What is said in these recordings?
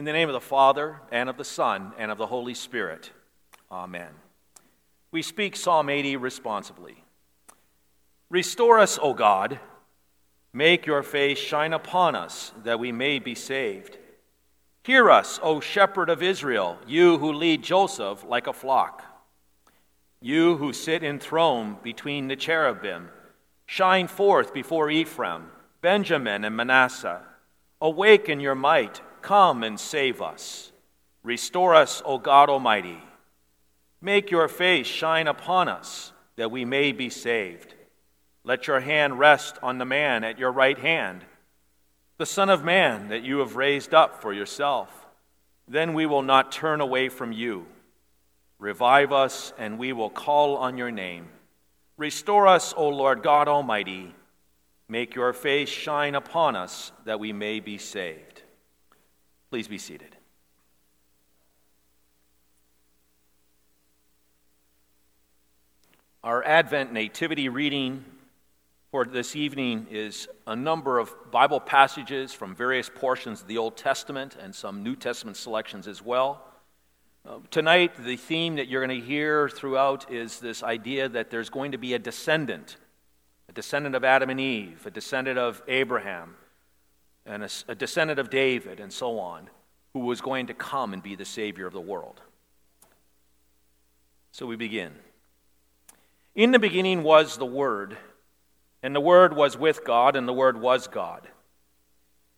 In the name of the Father, and of the Son, and of the Holy Spirit. Amen. We speak Psalm 80 responsibly. Restore us, O God. Make your face shine upon us, that we may be saved. Hear us, O shepherd of Israel, you who lead Joseph like a flock. You who sit enthroned between the cherubim, shine forth before Ephraim, Benjamin, and Manasseh. Awaken your might Come and save us. Restore us, O God Almighty. Make your face shine upon us, that we may be saved. Let your hand rest on the man at your right hand, the Son of Man that you have raised up for yourself. Then we will not turn away from you. Revive us, and we will call on your name. Restore us, O Lord God Almighty. Make your face shine upon us, that we may be saved. Please be seated. Our Advent Nativity reading for this evening is a number of Bible passages from various portions of the Old Testament and some New Testament selections as well. Uh, tonight, the theme that you're going to hear throughout is this idea that there's going to be a descendant, a descendant of Adam and Eve, a descendant of Abraham, and a, a descendant of David, and so on, who was going to come and be the Savior of the world. So we begin. In the beginning was the Word, and the Word was with God, and the Word was God.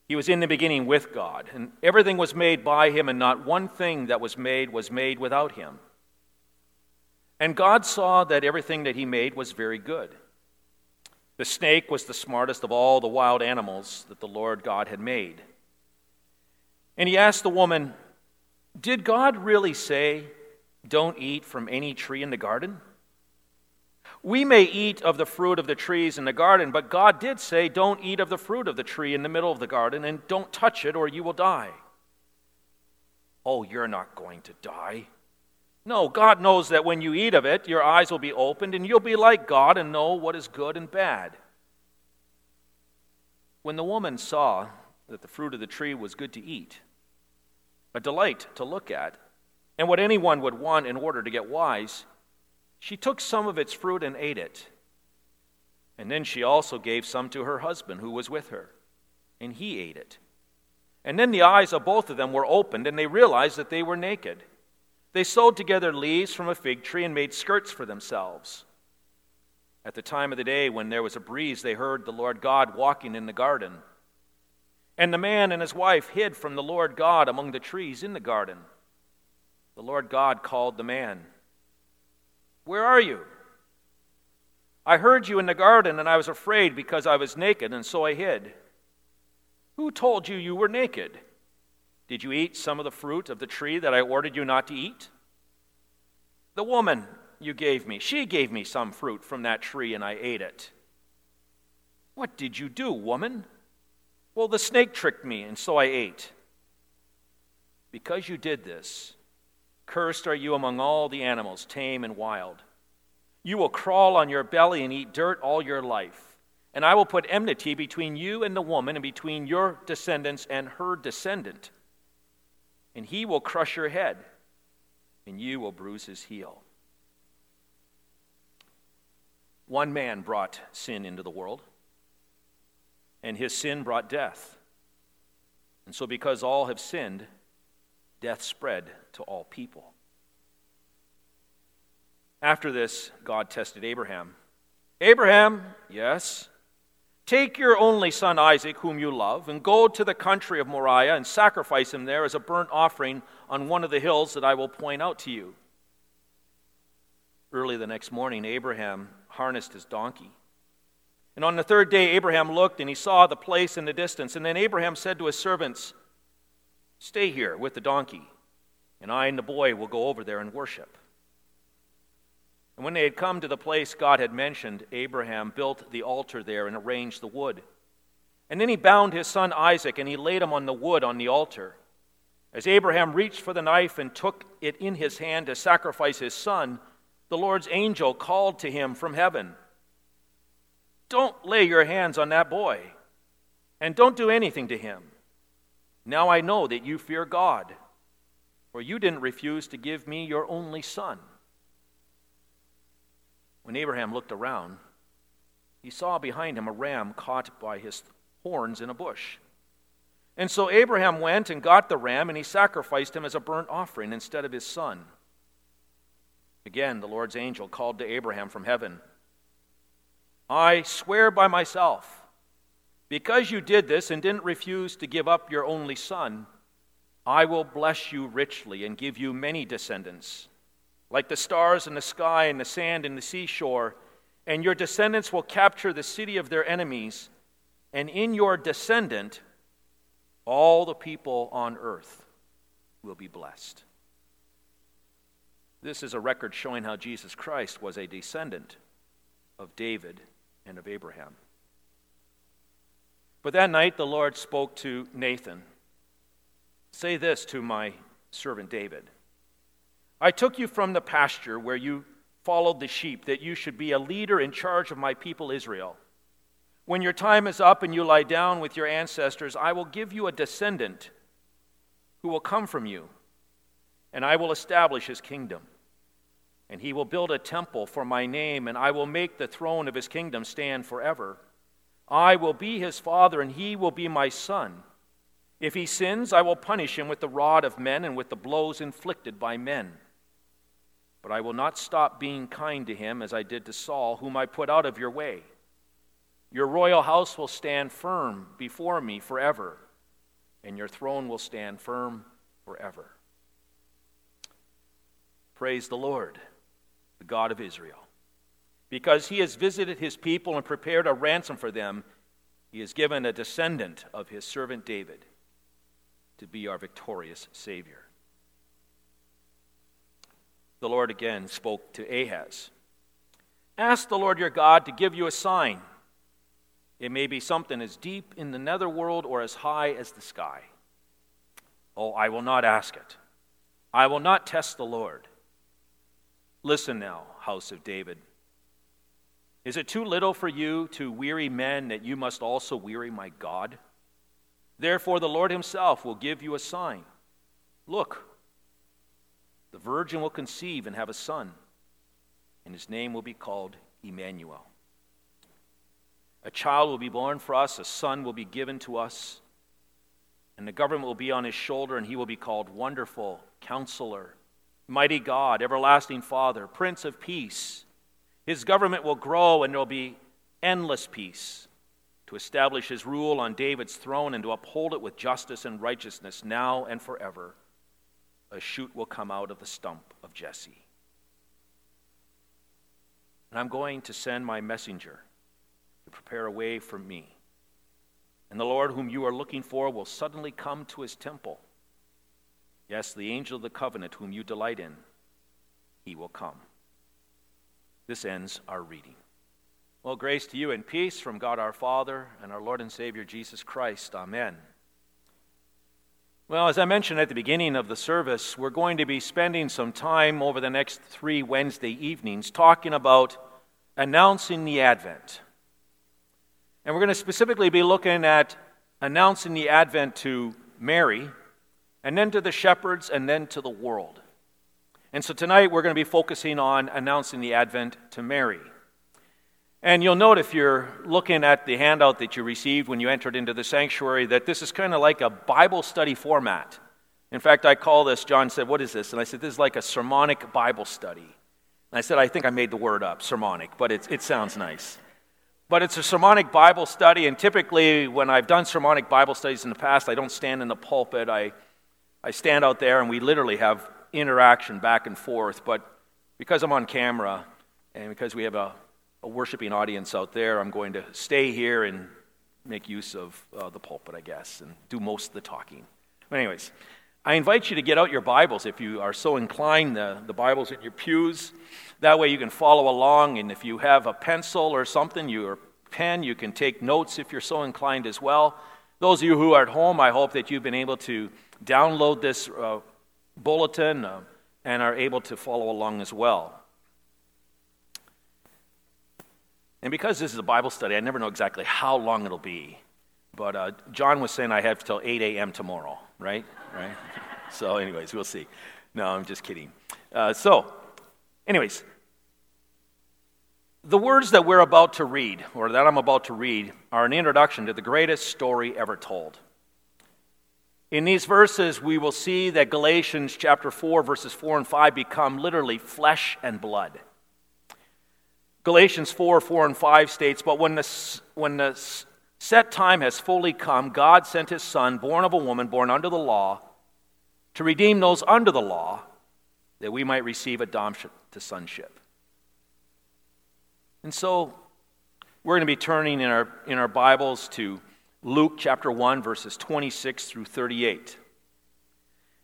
He was in the beginning with God, and everything was made by him, and not one thing that was made was made without him. And God saw that everything that he made was very good. The snake was the smartest of all the wild animals that the Lord God had made. And he asked the woman, Did God really say, Don't eat from any tree in the garden? We may eat of the fruit of the trees in the garden, but God did say, Don't eat of the fruit of the tree in the middle of the garden, and don't touch it, or you will die. Oh, you're not going to die. No, God knows that when you eat of it, your eyes will be opened and you'll be like God and know what is good and bad. When the woman saw that the fruit of the tree was good to eat, a delight to look at, and what anyone would want in order to get wise, she took some of its fruit and ate it. And then she also gave some to her husband who was with her, and he ate it. And then the eyes of both of them were opened, and they realized that they were naked. They sewed together leaves from a fig tree and made skirts for themselves. At the time of the day when there was a breeze, they heard the Lord God walking in the garden. And the man and his wife hid from the Lord God among the trees in the garden. The Lord God called the man, Where are you? I heard you in the garden, and I was afraid because I was naked, and so I hid. Who told you you were naked? Did you eat some of the fruit of the tree that I ordered you not to eat? The woman you gave me, she gave me some fruit from that tree, and I ate it. What did you do, woman? Well, the snake tricked me, and so I ate. Because you did this, cursed are you among all the animals, tame and wild. You will crawl on your belly and eat dirt all your life. And I will put enmity between you and the woman, and between your descendants and her descendant and he will crush your head, and you will bruise his heel. One man brought sin into the world, and his sin brought death. And so, because all have sinned, death spread to all people. After this, God tested Abraham. Abraham, yes. Take your only son Isaac, whom you love, and go to the country of Moriah and sacrifice him there as a burnt offering on one of the hills that I will point out to you. Early the next morning, Abraham harnessed his donkey. And on the third day, Abraham looked and he saw the place in the distance. And then Abraham said to his servants, Stay here with the donkey, and I and the boy will go over there and worship. And when they had come to the place God had mentioned, Abraham built the altar there and arranged the wood. And then he bound his son Isaac and he laid him on the wood on the altar. As Abraham reached for the knife and took it in his hand to sacrifice his son, the Lord's angel called to him from heaven Don't lay your hands on that boy, and don't do anything to him. Now I know that you fear God, for you didn't refuse to give me your only son. When Abraham looked around, he saw behind him a ram caught by his horns in a bush. And so Abraham went and got the ram, and he sacrificed him as a burnt offering instead of his son. Again, the Lord's angel called to Abraham from heaven I swear by myself, because you did this and didn't refuse to give up your only son, I will bless you richly and give you many descendants, like the stars in the sky and the sand in the seashore, and your descendants will capture the city of their enemies, and in your descendant, all the people on earth will be blessed. This is a record showing how Jesus Christ was a descendant of David and of Abraham. But that night the Lord spoke to Nathan Say this to my servant David I took you from the pasture where you followed the sheep, that you should be a leader in charge of my people Israel. When your time is up and you lie down with your ancestors, I will give you a descendant who will come from you, and I will establish his kingdom. And he will build a temple for my name, and I will make the throne of his kingdom stand forever. I will be his father, and he will be my son. If he sins, I will punish him with the rod of men and with the blows inflicted by men. But I will not stop being kind to him as I did to Saul, whom I put out of your way. Your royal house will stand firm before me forever, and your throne will stand firm forever. Praise the Lord, the God of Israel. Because he has visited his people and prepared a ransom for them, he has given a descendant of his servant David to be our victorious Savior. The Lord again spoke to Ahaz Ask the Lord your God to give you a sign. It may be something as deep in the netherworld or as high as the sky. Oh, I will not ask it. I will not test the Lord. Listen now, house of David. Is it too little for you to weary men that you must also weary my God? Therefore, the Lord himself will give you a sign. Look, the virgin will conceive and have a son, and his name will be called Emmanuel. A child will be born for us, a son will be given to us, and the government will be on his shoulder, and he will be called Wonderful Counselor, Mighty God, Everlasting Father, Prince of Peace. His government will grow, and there will be endless peace to establish his rule on David's throne and to uphold it with justice and righteousness now and forever. A shoot will come out of the stump of Jesse. And I'm going to send my messenger to prepare a way for me. And the Lord, whom you are looking for, will suddenly come to his temple. Yes, the angel of the covenant, whom you delight in, he will come. This ends our reading. Well, grace to you and peace from God our Father and our Lord and Savior Jesus Christ. Amen. Well, as I mentioned at the beginning of the service, we're going to be spending some time over the next three Wednesday evenings talking about announcing the Advent. And we're going to specifically be looking at announcing the Advent to Mary, and then to the shepherds, and then to the world. And so tonight we're going to be focusing on announcing the Advent to Mary. And you'll note if you're looking at the handout that you received when you entered into the sanctuary that this is kind of like a Bible study format. In fact, I call this, John said, What is this? And I said, This is like a sermonic Bible study. And I said, I think I made the word up, sermonic, but it, it sounds nice. But it's a sermonic Bible study, and typically when I've done sermonic Bible studies in the past, I don't stand in the pulpit. I, I stand out there and we literally have interaction back and forth. But because I'm on camera and because we have a a worshiping audience out there, I'm going to stay here and make use of uh, the pulpit, I guess, and do most of the talking. But, anyways, I invite you to get out your Bibles if you are so inclined, the, the Bibles in your pews. That way you can follow along, and if you have a pencil or something, your pen, you can take notes if you're so inclined as well. Those of you who are at home, I hope that you've been able to download this uh, bulletin uh, and are able to follow along as well. And because this is a Bible study, I never know exactly how long it'll be. But uh, John was saying I have till 8 a.m. tomorrow, right? Right? so, anyways, we'll see. No, I'm just kidding. Uh, so, anyways, the words that we're about to read, or that I'm about to read, are an introduction to the greatest story ever told. In these verses, we will see that Galatians chapter 4, verses 4 and 5 become literally flesh and blood. Galatians 4, 4 and 5 states, But when the, when the set time has fully come, God sent his Son, born of a woman, born under the law, to redeem those under the law, that we might receive adoption to sonship. And so, we're going to be turning in our, in our Bibles to Luke chapter 1, verses 26 through 38.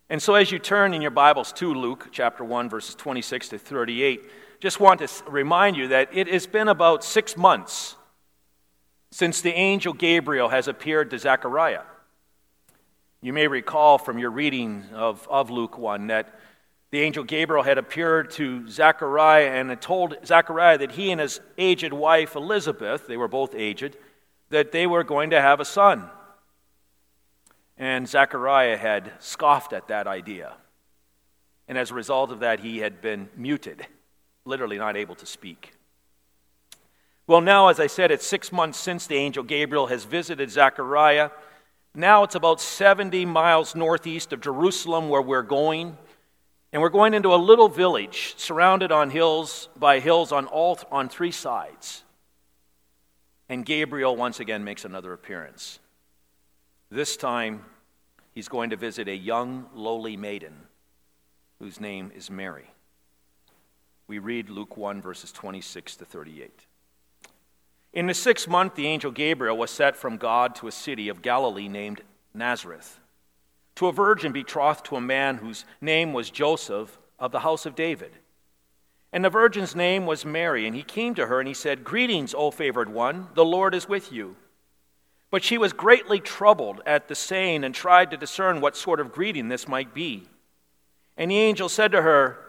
And so, as you turn in your Bibles to Luke chapter 1, verses 26 to 38, just want to remind you that it has been about six months since the angel Gabriel has appeared to Zechariah. You may recall from your reading of, of Luke 1 that the angel Gabriel had appeared to Zechariah and had told Zechariah that he and his aged wife Elizabeth, they were both aged, that they were going to have a son. And Zechariah had scoffed at that idea. And as a result of that, he had been muted, literally not able to speak. Well, now, as I said, it's six months since the angel Gabriel has visited Zechariah. Now it's about 70 miles northeast of Jerusalem where we're going. And we're going into a little village surrounded on hills by hills on all on three sides. And Gabriel once again makes another appearance. This time, he's going to visit a young, lowly maiden whose name is Mary. We read Luke 1, verses 26 to 38. In the sixth month, the angel Gabriel was sent from God to a city of Galilee named Nazareth, to a virgin betrothed to a man whose name was Joseph of the house of David. And the virgin's name was Mary, and he came to her and he said, Greetings, O favored one, the Lord is with you. But she was greatly troubled at the saying and tried to discern what sort of greeting this might be. And the angel said to her,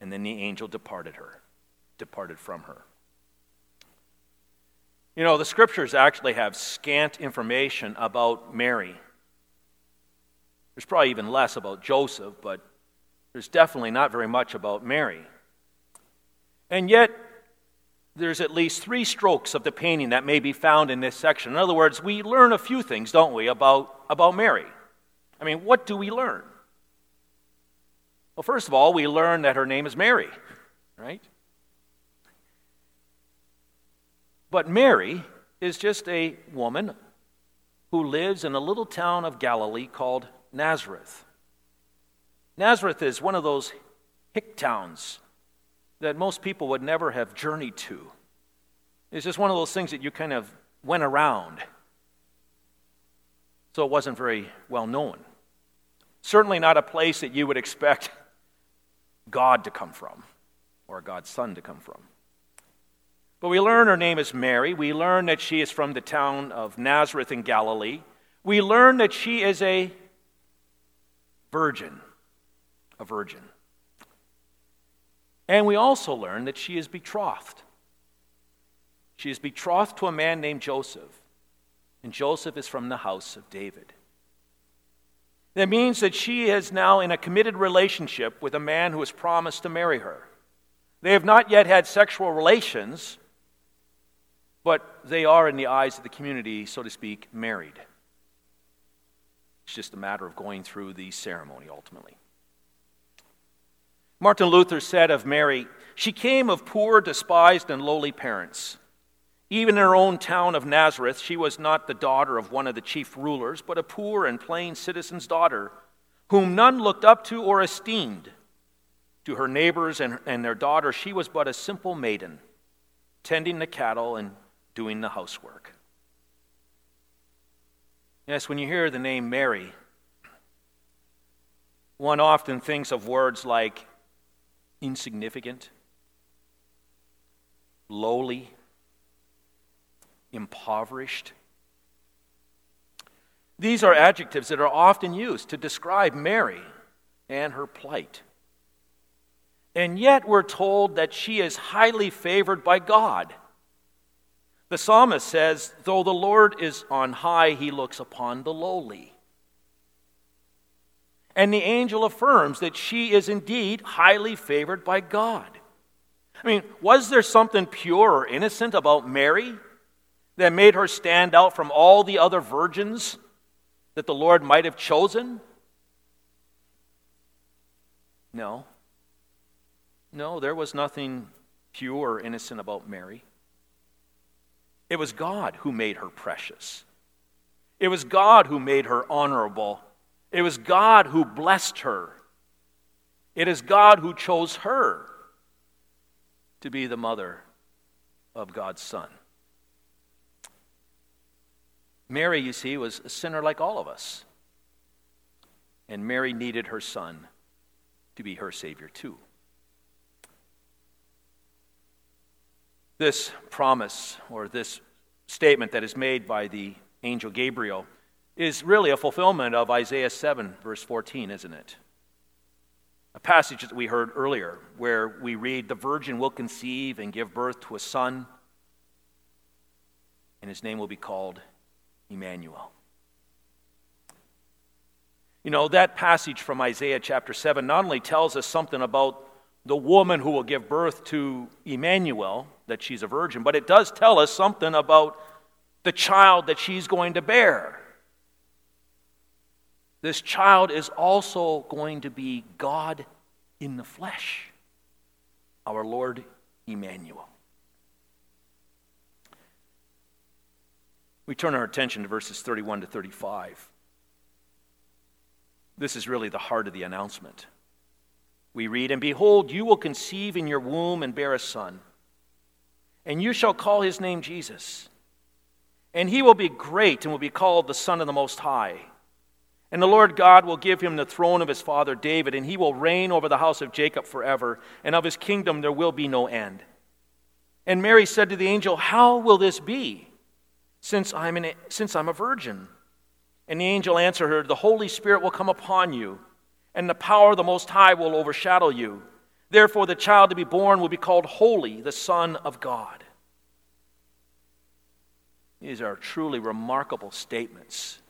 And then the angel departed her, departed from her. You know, the scriptures actually have scant information about Mary. There's probably even less about Joseph, but there's definitely not very much about Mary. And yet, there's at least three strokes of the painting that may be found in this section. In other words, we learn a few things, don't we, about, about Mary? I mean, what do we learn? Well, first of all, we learn that her name is Mary, right? But Mary is just a woman who lives in a little town of Galilee called Nazareth. Nazareth is one of those hick towns that most people would never have journeyed to. It's just one of those things that you kind of went around. So it wasn't very well known. Certainly not a place that you would expect God to come from or God's Son to come from. But we learn her name is Mary. We learn that she is from the town of Nazareth in Galilee. We learn that she is a virgin a virgin. And we also learn that she is betrothed. She is betrothed to a man named Joseph, and Joseph is from the house of David. That means that she is now in a committed relationship with a man who has promised to marry her. They have not yet had sexual relations, but they are, in the eyes of the community, so to speak, married. It's just a matter of going through the ceremony ultimately. Martin Luther said of Mary, She came of poor, despised, and lowly parents. Even in her own town of Nazareth, she was not the daughter of one of the chief rulers, but a poor and plain citizen's daughter, whom none looked up to or esteemed. To her neighbors and, and their daughter, she was but a simple maiden, tending the cattle and doing the housework. Yes, when you hear the name Mary, one often thinks of words like insignificant, lowly, impoverished. These are adjectives that are often used to describe Mary and her plight. And yet we're told that she is highly favored by God. The psalmist says, Though the Lord is on high, he looks upon the lowly. And the angel affirms that she is indeed highly favored by God. I mean, was there something pure or innocent about Mary that made her stand out from all the other virgins that the Lord might have chosen? No. No, there was nothing pure or innocent about Mary. It was God who made her precious. It was God who made her honorable. It was God who blessed her. It is God who chose her to be the mother of God's Son. Mary, you see, was a sinner like all of us. And Mary needed her son to be her Savior, too. This promise, or this statement that is made by the angel Gabriel, is really a fulfillment of Isaiah 7, verse 14, isn't it? A passage that we heard earlier, where we read, The virgin will conceive and give birth to a son, and his name will be called Emmanuel. You know, that passage from Isaiah chapter 7 not only tells us something about the woman who will give birth to Emmanuel, that she's a virgin, but it does tell us something about the child that she's going to bear. This child is also going to be God in the flesh, our Lord Emmanuel. We turn our attention to verses 31 to 35. This is really the heart of the announcement. We read, And behold, you will conceive in your womb and bear a son, and you shall call his name Jesus. And he will be great and will be called the Son of the Most High. And the Lord God will give him the throne of his father David, and he will reign over the house of Jacob forever, and of his kingdom there will be no end. And Mary said to the angel, How will this be? Since I'm, an, since I'm a virgin. And the angel answered her, The Holy Spirit will come upon you, and the power of the Most High will overshadow you. Therefore, the child to be born will be called Holy, the Son of God. These are truly remarkable statements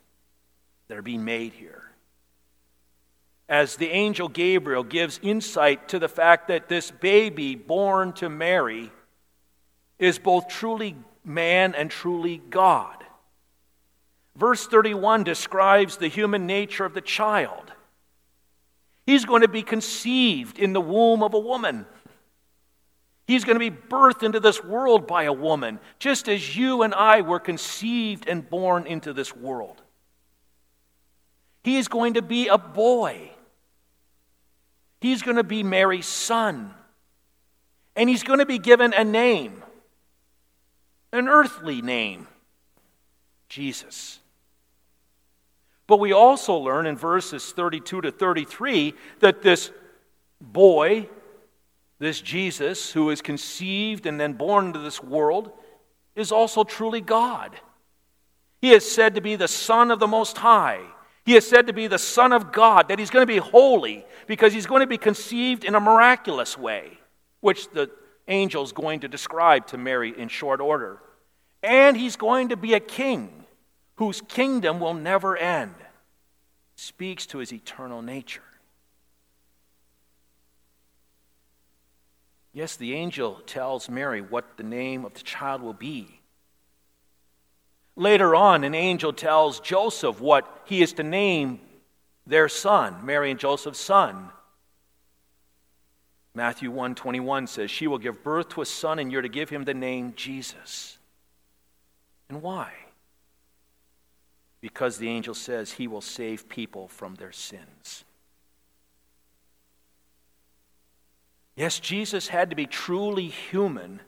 that are being made here. As the angel Gabriel gives insight to the fact that this baby born to Mary is both truly man and truly God. Verse 31 describes the human nature of the child. He's going to be conceived in the womb of a woman. He's going to be birthed into this world by a woman, just as you and I were conceived and born into this world. He is going to be a boy. He's going to be Mary's son. And he's going to be given a name an earthly name Jesus. But we also learn in verses 32 to 33 that this boy, this Jesus, who is conceived and then born into this world, is also truly God. He is said to be the Son of the Most High. He is said to be the Son of God, that he's going to be holy because he's going to be conceived in a miraculous way, which the angel's going to describe to Mary in short order. And he's going to be a king whose kingdom will never end. Speaks to his eternal nature. Yes, the angel tells Mary what the name of the child will be. Later on, an angel tells Joseph what he is to name their son, Mary and Joseph's son. Matthew 1:21 says, "She will give birth to a son and you're to give him the name Jesus." And why? Because the angel says he will save people from their sins. Yes, Jesus had to be truly human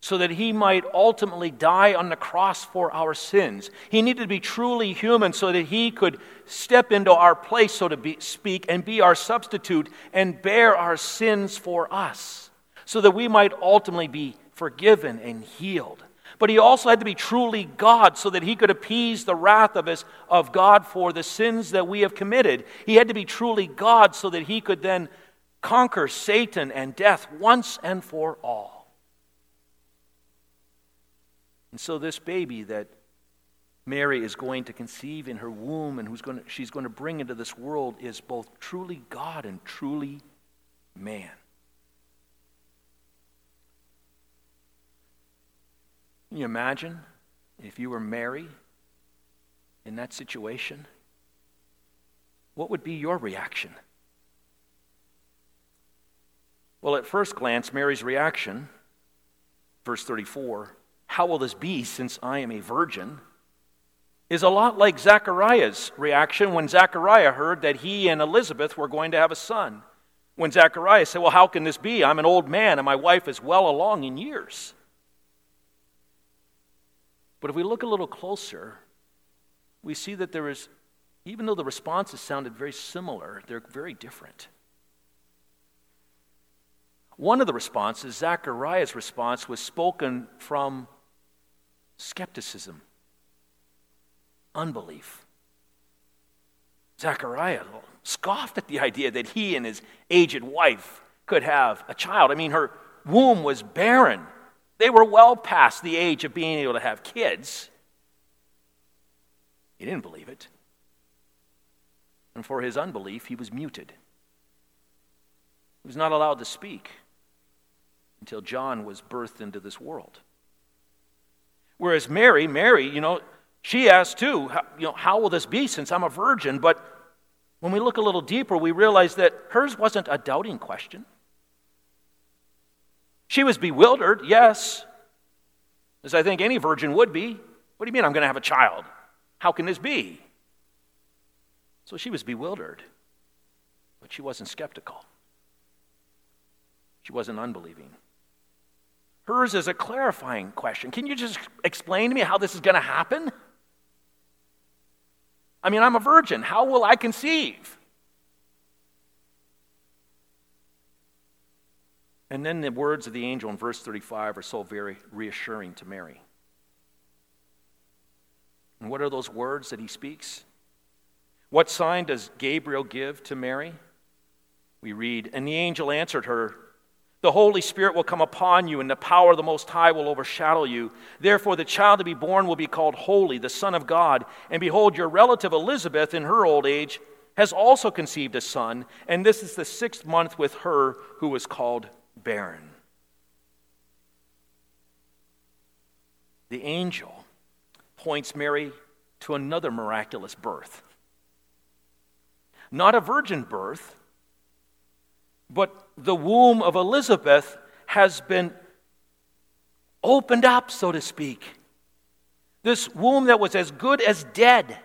so that he might ultimately die on the cross for our sins. He needed to be truly human so that he could step into our place, so to be, speak, and be our substitute and bear our sins for us, so that we might ultimately be forgiven and healed. But he also had to be truly God so that he could appease the wrath of, his, of God for the sins that we have committed. He had to be truly God so that he could then conquer Satan and death once and for all. And so, this baby that Mary is going to conceive in her womb and who's going to, she's going to bring into this world is both truly God and truly man. Can you imagine if you were Mary in that situation? What would be your reaction? Well, at first glance, Mary's reaction, verse 34, how will this be since I am a virgin? is a lot like Zechariah's reaction when Zechariah heard that he and Elizabeth were going to have a son. When Zechariah said, Well, how can this be? I'm an old man and my wife is well along in years. But if we look a little closer, we see that there is, even though the responses sounded very similar, they're very different. One of the responses, Zechariah's response, was spoken from skepticism, unbelief. Zechariah scoffed at the idea that he and his aged wife could have a child. I mean, her womb was barren. They were well past the age of being able to have kids. He didn't believe it. And for his unbelief, he was muted. He was not allowed to speak until John was birthed into this world. Whereas Mary, Mary, you know, she asked too, how, you know, how will this be since I'm a virgin? But when we look a little deeper, we realize that hers wasn't a doubting question. She was bewildered, yes, as I think any virgin would be. What do you mean I'm going to have a child? How can this be? So she was bewildered, but she wasn't skeptical. She wasn't unbelieving. Hers is a clarifying question. Can you just explain to me how this is going to happen? I mean, I'm a virgin. How will I conceive? And then the words of the angel in verse 35 are so very reassuring to Mary. And what are those words that he speaks? What sign does Gabriel give to Mary? We read, And the angel answered her, the Holy Spirit will come upon you, and the power of the Most High will overshadow you. Therefore, the child to be born will be called Holy, the Son of God. And behold, your relative Elizabeth, in her old age, has also conceived a son, and this is the sixth month with her who was called barren. The angel points Mary to another miraculous birth. Not a virgin birth, but the womb of Elizabeth has been opened up, so to speak. This womb that was as good as dead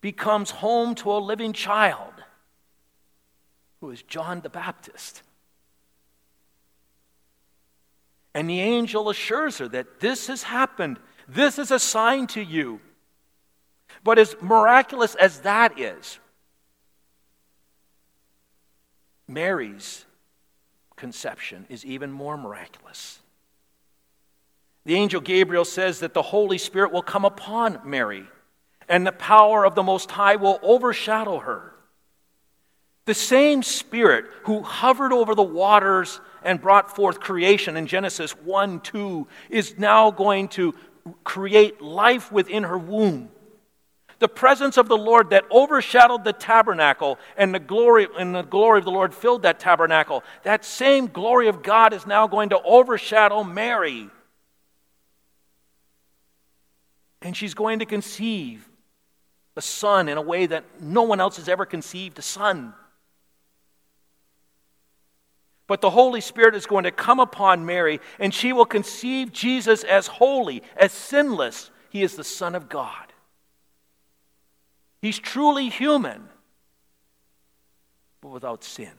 becomes home to a living child who is John the Baptist. And the angel assures her that this has happened. This is a sign to you. But as miraculous as that is, Mary's conception is even more miraculous. The angel Gabriel says that the Holy Spirit will come upon Mary, and the power of the Most High will overshadow her. The same Spirit who hovered over the waters and brought forth creation in Genesis 1 2 is now going to create life within her womb the presence of the Lord that overshadowed the tabernacle and the glory and the glory of the Lord filled that tabernacle. That same glory of God is now going to overshadow Mary. And she's going to conceive a son in a way that no one else has ever conceived a son. But the Holy Spirit is going to come upon Mary, and she will conceive Jesus as holy, as sinless. He is the Son of God. He's truly human, but without sin.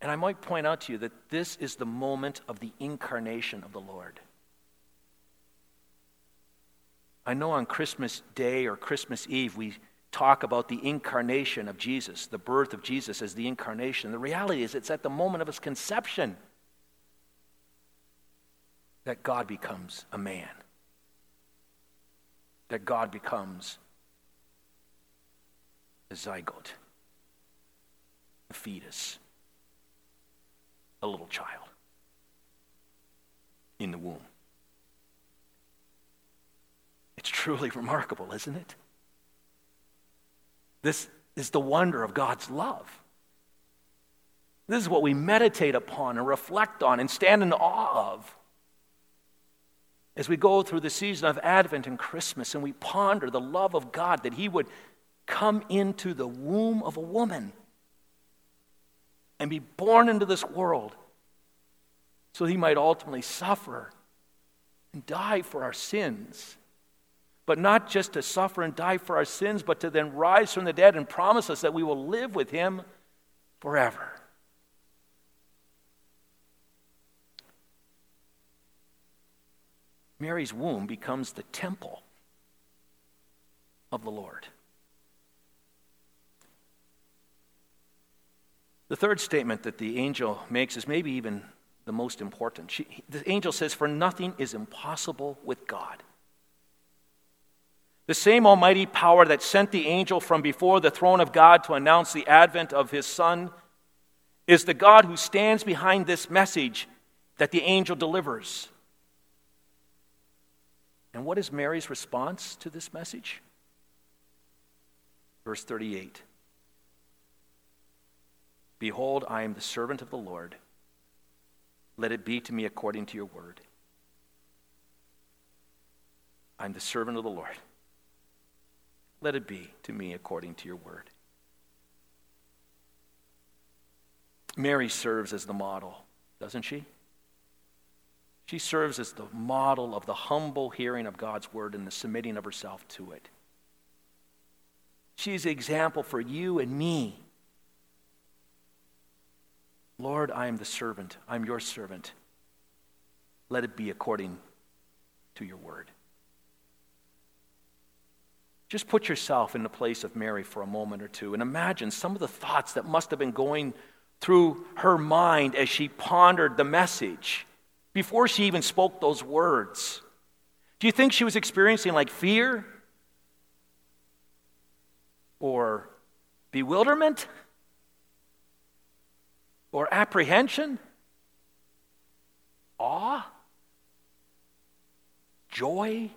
And I might point out to you that this is the moment of the incarnation of the Lord. I know on Christmas Day or Christmas Eve we talk about the incarnation of Jesus, the birth of Jesus as the incarnation. The reality is, it's at the moment of his conception that God becomes a man, that God becomes a zygote, a fetus, a little child in the womb. It's truly remarkable, isn't it? This is the wonder of God's love. This is what we meditate upon and reflect on and stand in awe of as we go through the season of Advent and Christmas and we ponder the love of God that He would come into the womb of a woman and be born into this world so He might ultimately suffer and die for our sins but not just to suffer and die for our sins, but to then rise from the dead and promise us that we will live with him forever. Mary's womb becomes the temple of the Lord. The third statement that the angel makes is maybe even the most important. She, the angel says, For nothing is impossible with God. The same almighty power that sent the angel from before the throne of God to announce the advent of his son is the God who stands behind this message that the angel delivers. And what is Mary's response to this message? Verse 38 Behold, I am the servant of the Lord. Let it be to me according to your word. I'm the servant of the Lord. Let it be to me according to your word. Mary serves as the model, doesn't she? She serves as the model of the humble hearing of God's word and the submitting of herself to it. She's an example for you and me. Lord, I am the servant. I'm your servant. Let it be according to your word. Just put yourself in the place of Mary for a moment or two and imagine some of the thoughts that must have been going through her mind as she pondered the message before she even spoke those words. Do you think she was experiencing like fear or bewilderment or apprehension? Awe? Joy?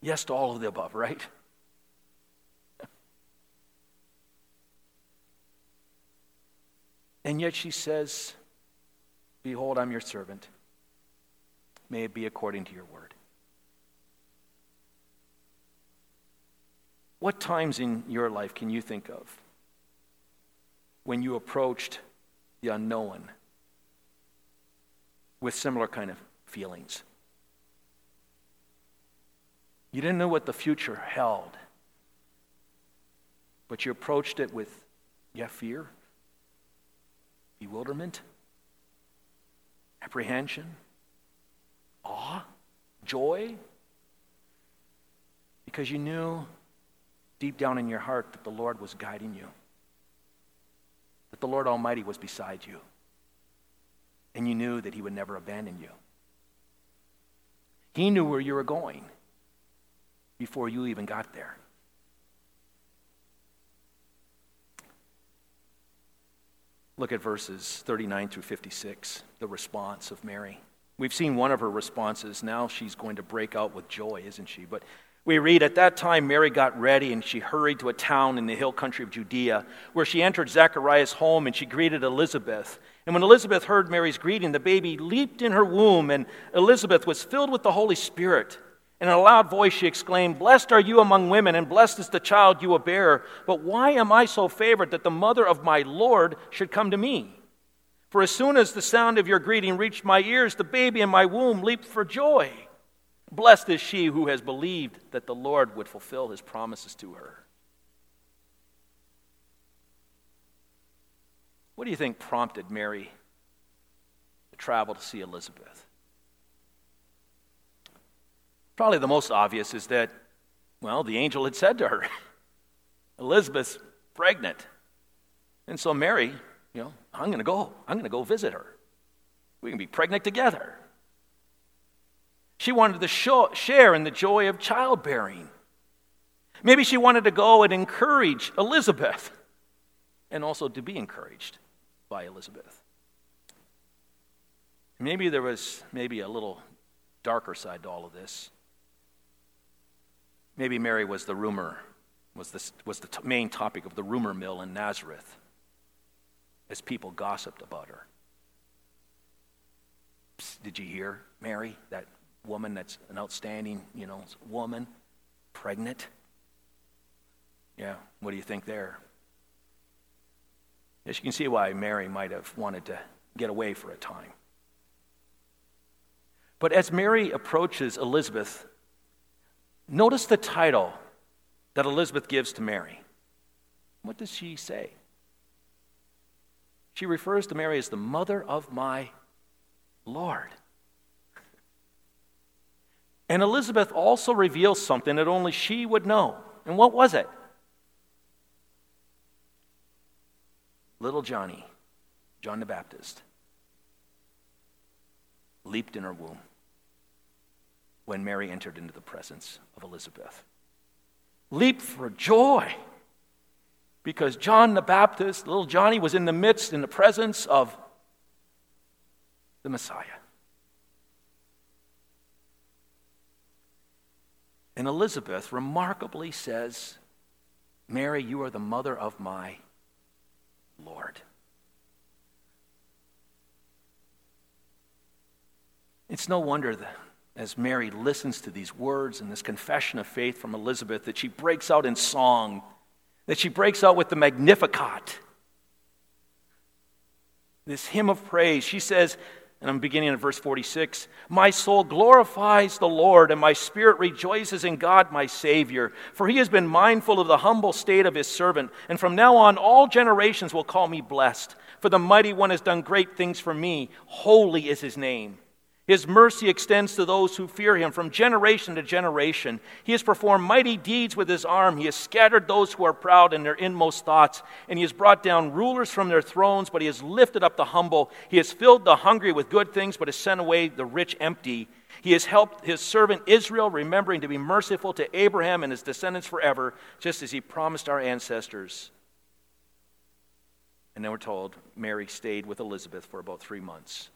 Yes to all of the above, right? And yet she says, Behold, I'm your servant. May it be according to your word. What times in your life can you think of when you approached the unknown with similar kind of feelings? You didn't know what the future held, but you approached it with, yeah, fear, bewilderment, apprehension, awe, joy, because you knew deep down in your heart that the Lord was guiding you, that the Lord Almighty was beside you, and you knew that He would never abandon you. He knew where you were going before you even got there. Look at verses 39 through 56, the response of Mary. We've seen one of her responses. Now she's going to break out with joy, isn't she? But We read, At that time, Mary got ready and she hurried to a town in the hill country of Judea, where she entered Zechariah's home and she greeted Elizabeth. And when Elizabeth heard Mary's greeting, the baby leaped in her womb, and Elizabeth was filled with the Holy Spirit. And in a loud voice she exclaimed, Blessed are you among women, and blessed is the child you will bear. But why am I so favored that the mother of my Lord should come to me? For as soon as the sound of your greeting reached my ears, the baby in my womb leaped for joy. Blessed is she who has believed that the Lord would fulfill his promises to her. What do you think prompted Mary to travel to see Elizabeth? Probably the most obvious is that, well, the angel had said to her, Elizabeth's pregnant. And so Mary, you know, I'm going to go. I'm going to go visit her. We can be pregnant together. She wanted to show, share in the joy of childbearing. Maybe she wanted to go and encourage Elizabeth and also to be encouraged by Elizabeth. Maybe there was maybe a little darker side to all of this. Maybe Mary was the rumor, was the, was the t- main topic of the rumor mill in Nazareth as people gossiped about her. Psst, did you hear, Mary, that woman that's an outstanding, you know, woman, pregnant. Yeah, what do you think there? As you can see why Mary might have wanted to get away for a time. But as Mary approaches Elizabeth, notice the title that Elizabeth gives to Mary. What does she say? She refers to Mary as the mother of my Lord. And Elizabeth also reveals something that only she would know. And what was it? Little Johnny, John the Baptist, leaped in her womb when Mary entered into the presence of Elizabeth. Leap for joy because John the Baptist, little Johnny, was in the midst, in the presence of the Messiah. And Elizabeth remarkably says, Mary, you are the mother of my Lord. It's no wonder that as Mary listens to these words and this confession of faith from Elizabeth that she breaks out in song, that she breaks out with the Magnificat, this hymn of praise. She says, and I'm beginning at verse 46. My soul glorifies the Lord, and my spirit rejoices in God my Savior, for he has been mindful of the humble state of his servant. And from now on, all generations will call me blessed. For the mighty one has done great things for me. Holy is his name. His mercy extends to those who fear him from generation to generation. He has performed mighty deeds with his arm. He has scattered those who are proud in their inmost thoughts. And he has brought down rulers from their thrones, but he has lifted up the humble. He has filled the hungry with good things, but has sent away the rich empty. He has helped his servant Israel, remembering to be merciful to Abraham and his descendants forever, just as he promised our ancestors. And then we're told Mary stayed with Elizabeth for about three months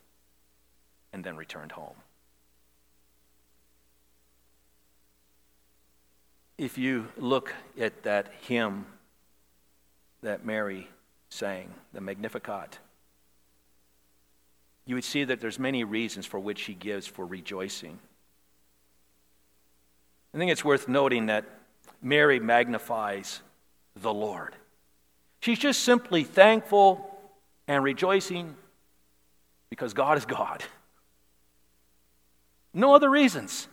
and then returned home. If you look at that hymn that Mary sang, the Magnificat, you would see that there's many reasons for which she gives for rejoicing. I think it's worth noting that Mary magnifies the Lord. She's just simply thankful and rejoicing because God is God. No other reasons.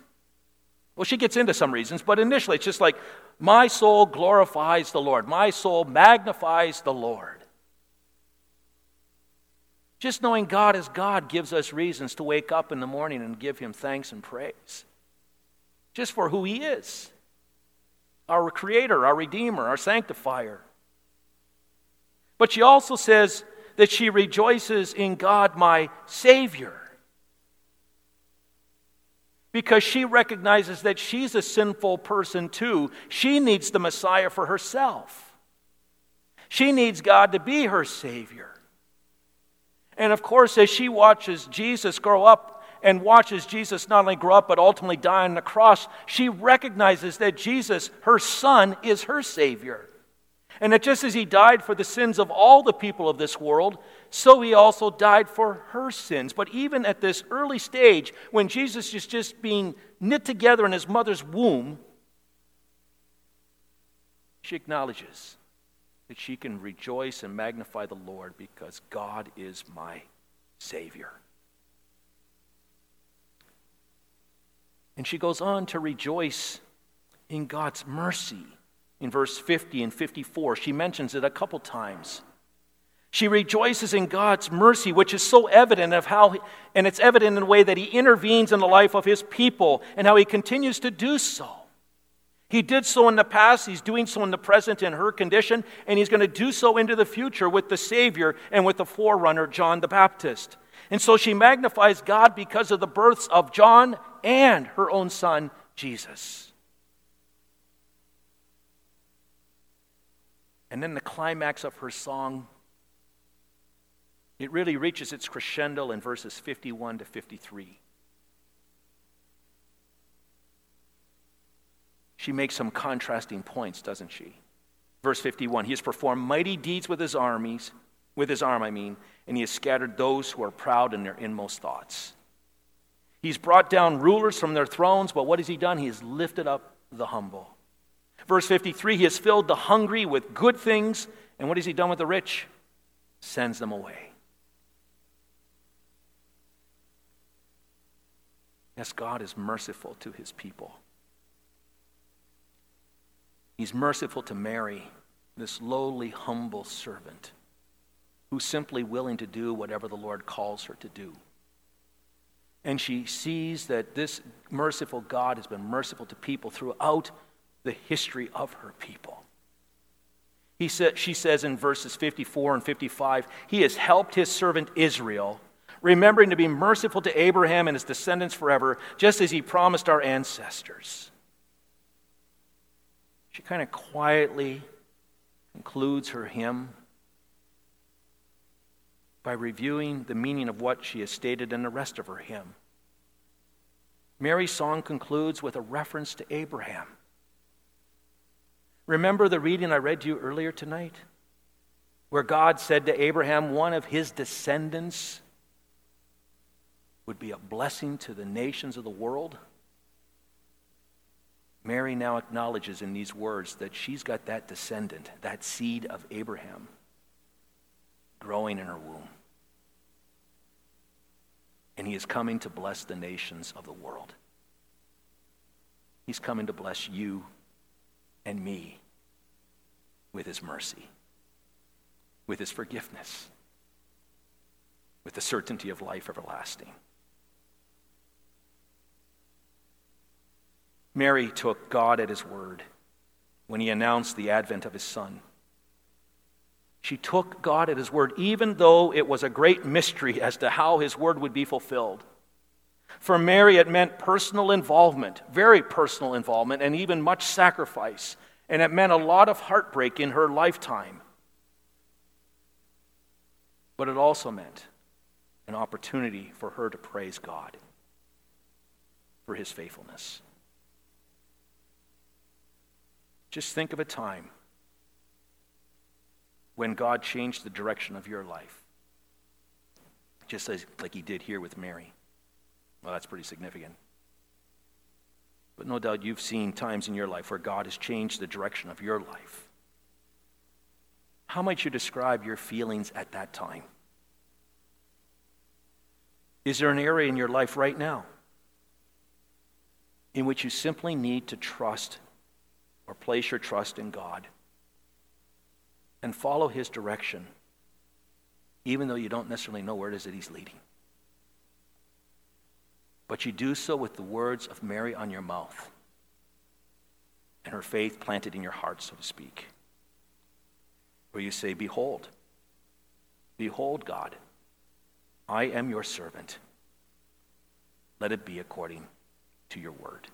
Well, she gets into some reasons, but initially it's just like, my soul glorifies the Lord. My soul magnifies the Lord. Just knowing God as God gives us reasons to wake up in the morning and give Him thanks and praise. Just for who He is our Creator, our Redeemer, our Sanctifier. But she also says that she rejoices in God, my Savior because she recognizes that she's a sinful person too. She needs the Messiah for herself. She needs God to be her Savior. And of course, as she watches Jesus grow up and watches Jesus not only grow up, but ultimately die on the cross, she recognizes that Jesus, her son, is her Savior. And that just as he died for the sins of all the people of this world, so he also died for her sins. But even at this early stage, when Jesus is just being knit together in his mother's womb, she acknowledges that she can rejoice and magnify the Lord because God is my Savior. And she goes on to rejoice in God's mercy. In verse 50 and 54, she mentions it a couple times. She rejoices in God's mercy, which is so evident of how, and it's evident in the way that He intervenes in the life of His people and how He continues to do so. He did so in the past, He's doing so in the present in her condition, and He's going to do so into the future with the Savior and with the forerunner, John the Baptist. And so she magnifies God because of the births of John and her own son, Jesus. And then the climax of her song, it really reaches its crescendo in verses 51 to 53. She makes some contrasting points, doesn't she? Verse 51 He has performed mighty deeds with his armies, with his arm, I mean, and he has scattered those who are proud in their inmost thoughts. He's brought down rulers from their thrones, but what has he done? He has lifted up the humble. Verse 53 He has filled the hungry with good things, and what has he done with the rich? Sends them away. Yes, God is merciful to his people. He's merciful to Mary, this lowly, humble servant who's simply willing to do whatever the Lord calls her to do. And she sees that this merciful God has been merciful to people throughout the history of her people. He said, she says in verses 54 and 55, He has helped His servant Israel, remembering to be merciful to Abraham and his descendants forever, just as He promised our ancestors. She kind of quietly concludes her hymn by reviewing the meaning of what she has stated in the rest of her hymn. Mary's song concludes with a reference to Abraham. Remember the reading I read to you earlier tonight? Where God said to Abraham, one of his descendants would be a blessing to the nations of the world. Mary now acknowledges in these words that she's got that descendant, that seed of Abraham, growing in her womb. And he is coming to bless the nations of the world. He's coming to bless you and me with his mercy, with his forgiveness, with the certainty of life everlasting. Mary took God at his word when he announced the advent of his son. She took God at his word, even though it was a great mystery as to how his word would be fulfilled. For Mary, it meant personal involvement, very personal involvement, and even much sacrifice. And it meant a lot of heartbreak in her lifetime. But it also meant an opportunity for her to praise God for his faithfulness. Just think of a time when God changed the direction of your life. Just as, like he did here with Mary. Well, that's pretty significant. But no doubt you've seen times in your life where God has changed the direction of your life. How might you describe your feelings at that time? Is there an area in your life right now in which you simply need to trust or place your trust in God? and follow his direction, even though you don't necessarily know where it is that he's leading. But you do so with the words of Mary on your mouth and her faith planted in your heart, so to speak. Where you say, Behold, behold, God, I am your servant. Let it be according to your word.